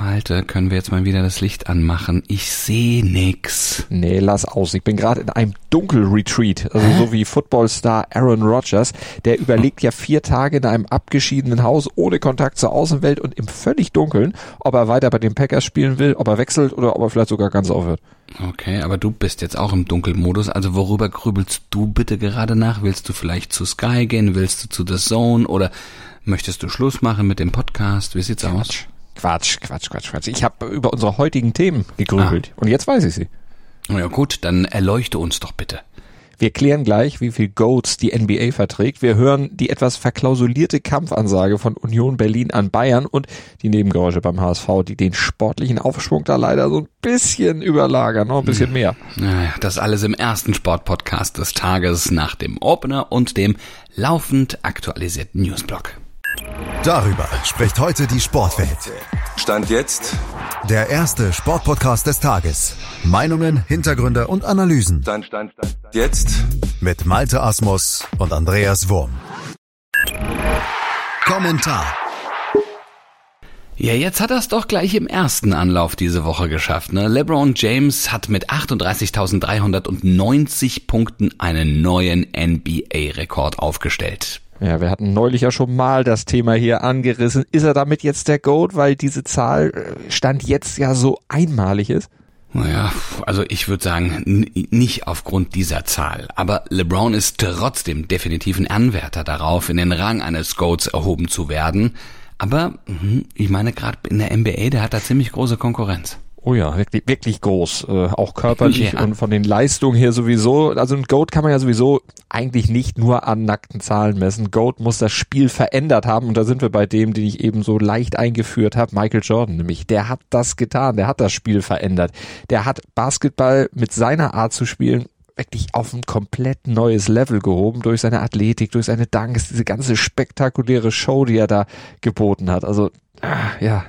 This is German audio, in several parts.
Malte, können wir jetzt mal wieder das Licht anmachen? Ich sehe nix. Nee, lass aus. Ich bin gerade in einem Dunkelretreat. Also Hä? so wie Footballstar Aaron Rodgers. Der überlegt ja vier Tage in einem abgeschiedenen Haus ohne Kontakt zur Außenwelt und im völlig Dunkeln, ob er weiter bei den Packers spielen will, ob er wechselt oder ob er vielleicht sogar ganz aufhört. Okay, aber du bist jetzt auch im Dunkelmodus. Also worüber grübelst du bitte gerade nach? Willst du vielleicht zu Sky gehen? Willst du zu The Zone? Oder möchtest du Schluss machen mit dem Podcast? Wie sieht's aus? Quatsch, Quatsch, Quatsch, Quatsch. Ich habe über unsere heutigen Themen gegrübelt ah. und jetzt weiß ich sie. Na ja gut, dann erleuchte uns doch bitte. Wir klären gleich, wie viel Goats die NBA verträgt. Wir hören die etwas verklausulierte Kampfansage von Union Berlin an Bayern und die Nebengeräusche beim HSV, die den sportlichen Aufschwung da leider so ein bisschen überlagern, noch ein bisschen mehr. Naja, das alles im ersten Sportpodcast des Tages nach dem Opener und dem laufend aktualisierten Newsblog. Darüber spricht heute die Sportwelt. Stand jetzt der erste Sportpodcast des Tages. Meinungen, Hintergründe und Analysen. Stand, stand, stand, stand. Jetzt mit Malte Asmus und Andreas Wurm. Kommentar. Ja, jetzt hat er es doch gleich im ersten Anlauf diese Woche geschafft. Ne? LeBron James hat mit 38.390 Punkten einen neuen NBA-Rekord aufgestellt. Ja, wir hatten neulich ja schon mal das Thema hier angerissen. Ist er damit jetzt der Goat, weil diese Zahl äh, Stand jetzt ja so einmalig ist? Naja, also ich würde sagen, nicht aufgrund dieser Zahl. Aber LeBron ist trotzdem definitiv ein Anwärter darauf, in den Rang eines Goats erhoben zu werden. Aber hm, ich meine, gerade in der NBA, der hat da ziemlich große Konkurrenz. Oh ja, wirklich, wirklich groß. Äh, auch körperlich ja. und von den Leistungen her sowieso. Also ein Goat kann man ja sowieso eigentlich nicht nur an nackten Zahlen messen. Goat muss das Spiel verändert haben und da sind wir bei dem, den ich eben so leicht eingeführt habe, Michael Jordan nämlich. Der hat das getan, der hat das Spiel verändert. Der hat Basketball mit seiner Art zu spielen wirklich auf ein komplett neues Level gehoben durch seine Athletik, durch seine Danks, diese ganze spektakuläre Show, die er da geboten hat. Also, ah, ja,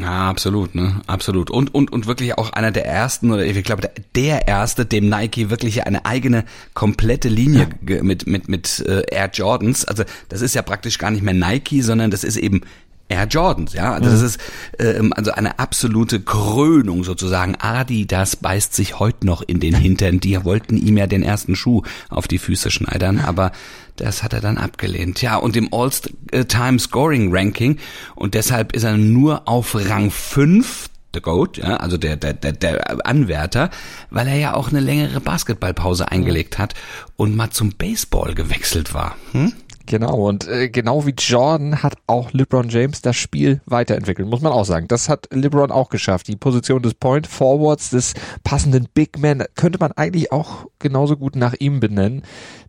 ja, absolut, ne? Absolut. Und, und, und wirklich auch einer der ersten, oder ich glaube, der, erste, dem Nike wirklich eine eigene komplette Linie ja. mit, mit, mit äh, Air Jordans. Also das ist ja praktisch gar nicht mehr Nike, sondern das ist eben Air Jordans, ja. Also das mhm. ist ähm, also eine absolute Krönung sozusagen. Adidas beißt sich heute noch in den Hintern. Die wollten ihm ja den ersten Schuh auf die Füße schneidern, aber das hat er dann abgelehnt. Ja, und im All-Time Scoring Ranking und deshalb ist er nur auf Rang 5 The Goat, ja, also der, der, der, der Anwärter, weil er ja auch eine längere Basketballpause eingelegt hat und mal zum Baseball gewechselt war. Hm? Genau, und äh, genau wie Jordan hat auch LeBron James das Spiel weiterentwickelt, muss man auch sagen. Das hat LeBron auch geschafft. Die Position des Point Forwards, des passenden Big Man, könnte man eigentlich auch genauso gut nach ihm benennen.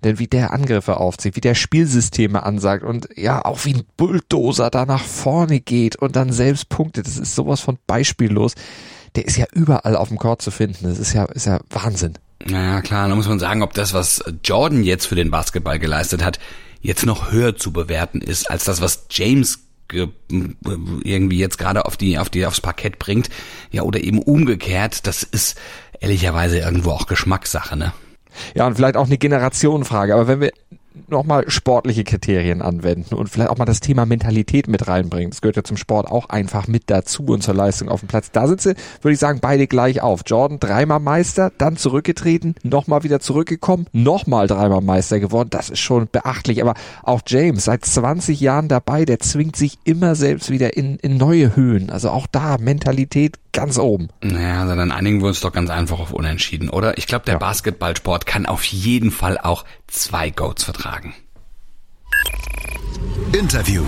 Denn wie der Angriffe aufzieht, wie der Spielsysteme ansagt und ja, auch wie ein Bulldozer da nach vorne geht und dann selbst punktet, das ist sowas von beispiellos. Der ist ja überall auf dem Court zu finden. Das ist ja, ist ja Wahnsinn. Naja, klar, da muss man sagen, ob das, was Jordan jetzt für den Basketball geleistet hat, jetzt noch höher zu bewerten ist als das, was James irgendwie jetzt gerade auf die auf die aufs Parkett bringt, ja oder eben umgekehrt, das ist ehrlicherweise irgendwo auch Geschmackssache, ne? Ja, und vielleicht auch eine Generationenfrage, aber wenn wir nochmal sportliche Kriterien anwenden und vielleicht auch mal das Thema Mentalität mit reinbringen. Das gehört ja zum Sport auch einfach mit dazu und zur Leistung auf dem Platz. Da sie, würde ich sagen, beide gleich auf. Jordan dreimal Meister, dann zurückgetreten, nochmal wieder zurückgekommen, nochmal dreimal Meister geworden. Das ist schon beachtlich. Aber auch James, seit 20 Jahren dabei, der zwingt sich immer selbst wieder in, in neue Höhen. Also auch da Mentalität ganz oben. Naja, also dann einigen wir uns doch ganz einfach auf Unentschieden, oder? Ich glaube, der ja. Basketballsport kann auf jeden Fall auch zwei Goats vertragen. Interview.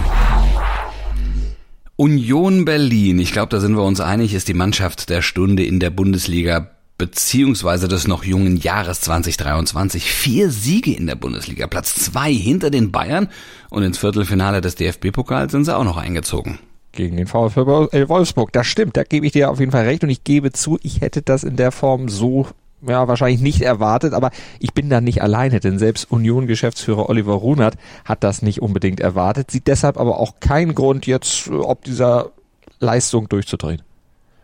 Union Berlin, ich glaube, da sind wir uns einig, ist die Mannschaft der Stunde in der Bundesliga beziehungsweise des noch jungen Jahres 2023. Vier Siege in der Bundesliga, Platz zwei hinter den Bayern und ins Viertelfinale des DFB-Pokals sind sie auch noch eingezogen gegen den VfL äh, Wolfsburg. Das stimmt, da gebe ich dir auf jeden Fall recht und ich gebe zu, ich hätte das in der Form so ja, wahrscheinlich nicht erwartet, aber ich bin da nicht alleine, denn selbst Union-Geschäftsführer Oliver Runert hat das nicht unbedingt erwartet, sieht deshalb aber auch keinen Grund jetzt, ob dieser Leistung durchzudrehen.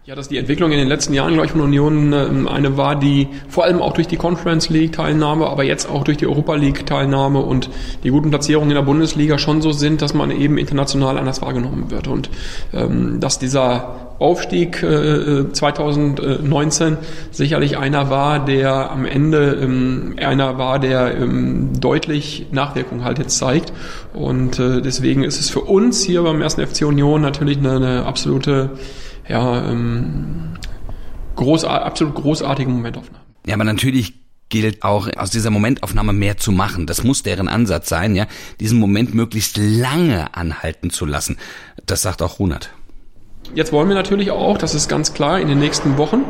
Ja, dass die Entwicklung in den letzten Jahren, glaube ich, von Union ähm, eine war, die vor allem auch durch die Conference League Teilnahme, aber jetzt auch durch die Europa League Teilnahme und die guten Platzierungen in der Bundesliga schon so sind, dass man eben international anders wahrgenommen wird und ähm, dass dieser Aufstieg äh, 2019 sicherlich einer war, der am Ende ähm, einer war, der ähm, deutlich Nachwirkung halt jetzt zeigt. Und äh, deswegen ist es für uns hier beim ersten FC Union natürlich eine, eine absolute, ja, ähm, groß, absolut großartige Momentaufnahme. Ja, aber natürlich gilt auch aus dieser Momentaufnahme mehr zu machen. Das muss deren Ansatz sein, ja, diesen Moment möglichst lange anhalten zu lassen. Das sagt auch Runert. Jetzt wollen wir natürlich auch, das ist ganz klar, in den nächsten Wochen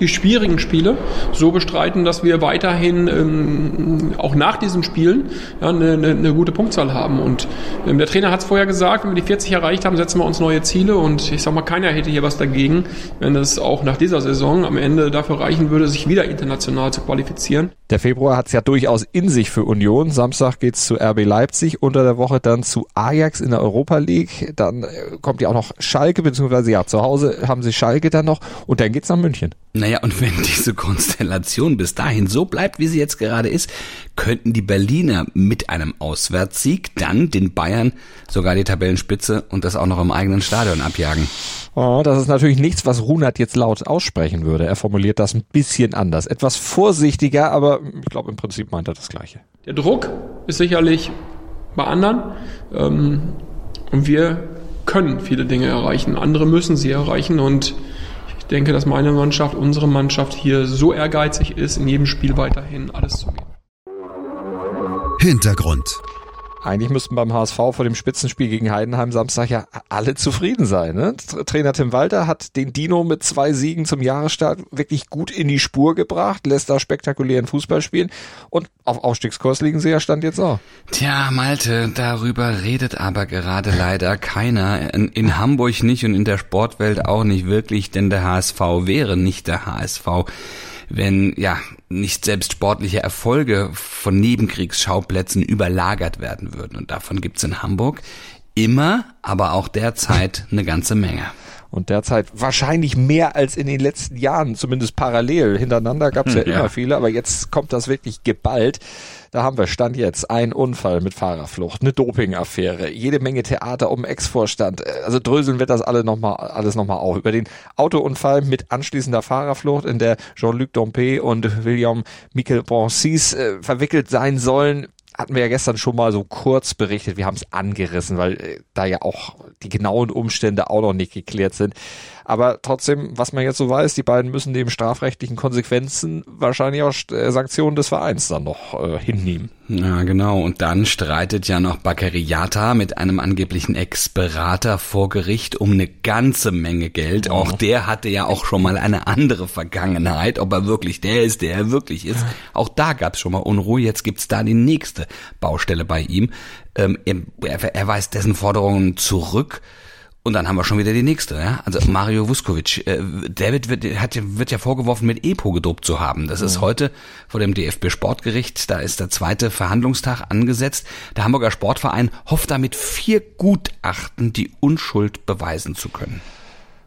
die schwierigen Spiele so bestreiten, dass wir weiterhin ähm, auch nach diesen Spielen ja, eine, eine, eine gute Punktzahl haben. Und ähm, der Trainer hat es vorher gesagt, wenn wir die 40 erreicht haben, setzen wir uns neue Ziele. Und ich sag mal, keiner hätte hier was dagegen, wenn es auch nach dieser Saison am Ende dafür reichen würde, sich wieder international zu qualifizieren. Der Februar hat es ja durchaus in sich für Union. Samstag geht's zu RB Leipzig, unter der Woche dann zu Ajax in der Europa League. Dann äh, kommt ja auch noch Schalke, beziehungsweise ja, zu Hause haben sie Schalke dann noch und dann geht's nach München. Naja, und wenn diese Konstellation bis dahin so bleibt, wie sie jetzt gerade ist, könnten die Berliner mit einem Auswärtssieg dann den Bayern sogar die Tabellenspitze und das auch noch im eigenen Stadion abjagen. Oh, das ist natürlich nichts, was Runert jetzt laut aussprechen würde. Er formuliert das ein bisschen anders. Etwas vorsichtiger, aber ich glaube im Prinzip meint er das Gleiche. Der Druck ist sicherlich bei anderen. Ähm, und wir können viele Dinge erreichen. Andere müssen sie erreichen und ich denke, dass meine Mannschaft, unsere Mannschaft hier so ehrgeizig ist, in jedem Spiel weiterhin alles zu geben. Hintergrund. Eigentlich müssten beim HSV vor dem Spitzenspiel gegen Heidenheim Samstag ja alle zufrieden sein. Ne? Trainer Tim Walter hat den Dino mit zwei Siegen zum Jahresstart wirklich gut in die Spur gebracht, lässt da spektakulären Fußball spielen und auf Aufstiegskurs liegen sie ja Stand jetzt auch. Tja, Malte, darüber redet aber gerade leider keiner. In, in Hamburg nicht und in der Sportwelt auch nicht wirklich, denn der HSV wäre nicht der HSV wenn ja nicht selbst sportliche Erfolge von Nebenkriegsschauplätzen überlagert werden würden. Und davon gibt's in Hamburg immer, aber auch derzeit eine ganze Menge. Und derzeit wahrscheinlich mehr als in den letzten Jahren, zumindest parallel. Hintereinander gab es ja, ja immer viele, aber jetzt kommt das wirklich geballt. Da haben wir Stand jetzt ein Unfall mit Fahrerflucht, eine Dopingaffäre, jede Menge Theater um Ex-Vorstand. Also dröseln wird das alle noch mal, alles nochmal auf. Über den Autounfall mit anschließender Fahrerflucht, in der Jean-Luc Dompe und William Michel Bonsis äh, verwickelt sein sollen hatten wir ja gestern schon mal so kurz berichtet. Wir haben es angerissen, weil äh, da ja auch die genauen Umstände auch noch nicht geklärt sind. Aber trotzdem, was man jetzt so weiß, die beiden müssen neben strafrechtlichen Konsequenzen wahrscheinlich auch äh, Sanktionen des Vereins dann noch äh, hinnehmen. Ja, genau. Und dann streitet ja noch Bakariata mit einem angeblichen Ex-Berater vor Gericht um eine ganze Menge Geld. Oh. Auch der hatte ja auch schon mal eine andere Vergangenheit. Ob er wirklich der ist, der er wirklich ist. Auch da gab's schon mal Unruhe. Jetzt gibt's da die nächste Baustelle bei ihm. Ähm, er, er weist dessen Forderungen zurück. Und dann haben wir schon wieder die nächste, ja. Also Mario Vuskovic, äh, David wird, hat, wird ja vorgeworfen, mit EPO gedopt zu haben. Das ist heute vor dem DFB Sportgericht. Da ist der zweite Verhandlungstag angesetzt. Der Hamburger Sportverein hofft damit vier Gutachten die Unschuld beweisen zu können.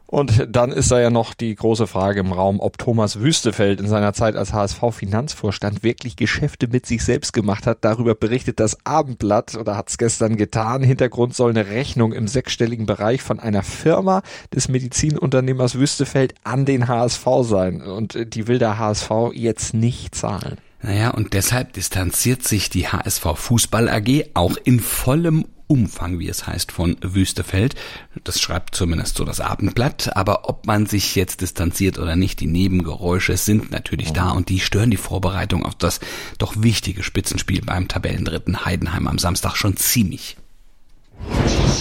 Und dann ist da ja noch die große Frage im Raum, ob Thomas Wüstefeld in seiner Zeit als HSV-Finanzvorstand wirklich Geschäfte mit sich selbst gemacht hat. Darüber berichtet das Abendblatt oder hat es gestern getan. Hintergrund soll eine Rechnung im sechsstelligen Bereich von einer Firma des Medizinunternehmers Wüstefeld an den HSV sein. Und die will der HSV jetzt nicht zahlen. Naja, und deshalb distanziert sich die HSV Fußball AG auch in vollem Umfang, wie es heißt, von Wüstefeld. Das schreibt zumindest so das Abendblatt. Aber ob man sich jetzt distanziert oder nicht, die Nebengeräusche sind natürlich da und die stören die Vorbereitung auf das doch wichtige Spitzenspiel beim Tabellendritten Heidenheim am Samstag schon ziemlich.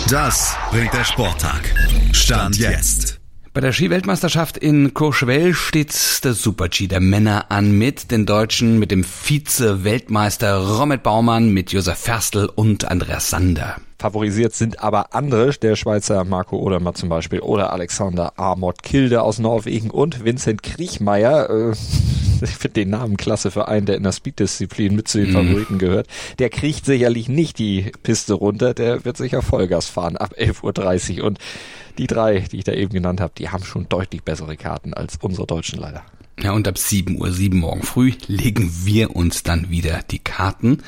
Das bringt der Sporttag. Stand jetzt. Bei der Skiweltmeisterschaft in Courchevel steht der Super-G der Männer an mit den Deutschen, mit dem Vize-Weltmeister Romet Baumann, mit Josef Ferstl und Andreas Sander. Favorisiert sind aber andere, der Schweizer Marco Odermatt zum Beispiel oder Alexander Amort Kilde aus Norwegen und Vincent Kriechmeier. Äh, ich finde den Namen klasse für einen, der in der Speed-Disziplin mit zu den mhm. Favoriten gehört. Der kriecht sicherlich nicht die Piste runter, der wird sicher Vollgas fahren ab 11.30 Uhr und die drei, die ich da eben genannt habe, die haben schon deutlich bessere Karten als unsere Deutschen leider. Ja, und ab 7 Uhr 7 morgen früh legen wir uns dann wieder die Karten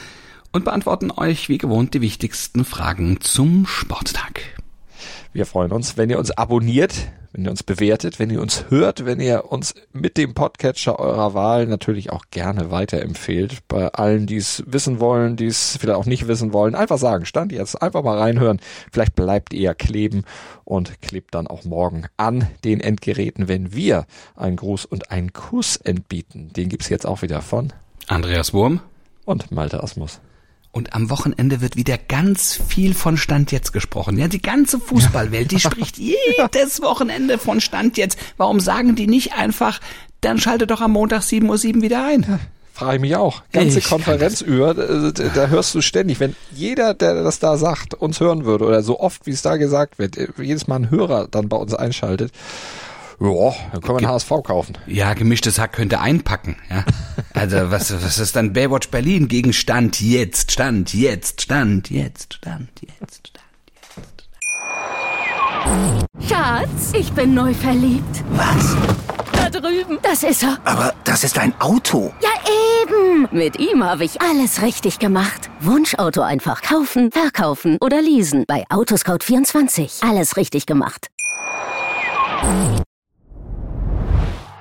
und beantworten euch wie gewohnt die wichtigsten Fragen zum Sporttag. Wir freuen uns, wenn ihr uns abonniert, wenn ihr uns bewertet, wenn ihr uns hört, wenn ihr uns mit dem Podcatcher eurer Wahl natürlich auch gerne weiterempfehlt. Bei allen, die es wissen wollen, die es vielleicht auch nicht wissen wollen, einfach sagen, stand jetzt, einfach mal reinhören. Vielleicht bleibt ihr kleben und klebt dann auch morgen an den Endgeräten, wenn wir einen Gruß und einen Kuss entbieten. Den gibt's jetzt auch wieder von Andreas Wurm und Malte Asmus. Und am Wochenende wird wieder ganz viel von Stand jetzt gesprochen. Ja, die ganze Fußballwelt, die spricht jedes Wochenende von Stand jetzt. Warum sagen die nicht einfach, dann schalte doch am Montag 7.07 Uhr wieder ein? Frage ich mich auch. Ganze ich Konferenz über, da, da, hörst du ständig, wenn jeder, der das da sagt, uns hören würde oder so oft, wie es da gesagt wird, jedes Mal ein Hörer dann bei uns einschaltet, ja, dann können wir einen HSV kaufen. Ja, gemischtes Hack könnte einpacken. Ja. Also was, was ist dann Baywatch Berlin gegen Stand jetzt, Stand jetzt, Stand jetzt, Stand jetzt, Stand jetzt. Schatz, ich bin neu verliebt. Was? Da drüben. Das ist er. Aber das ist ein Auto. Ja, eben. Mit ihm habe ich alles richtig gemacht. Wunschauto einfach kaufen, verkaufen oder leasen. Bei Autoscout24. Alles richtig gemacht.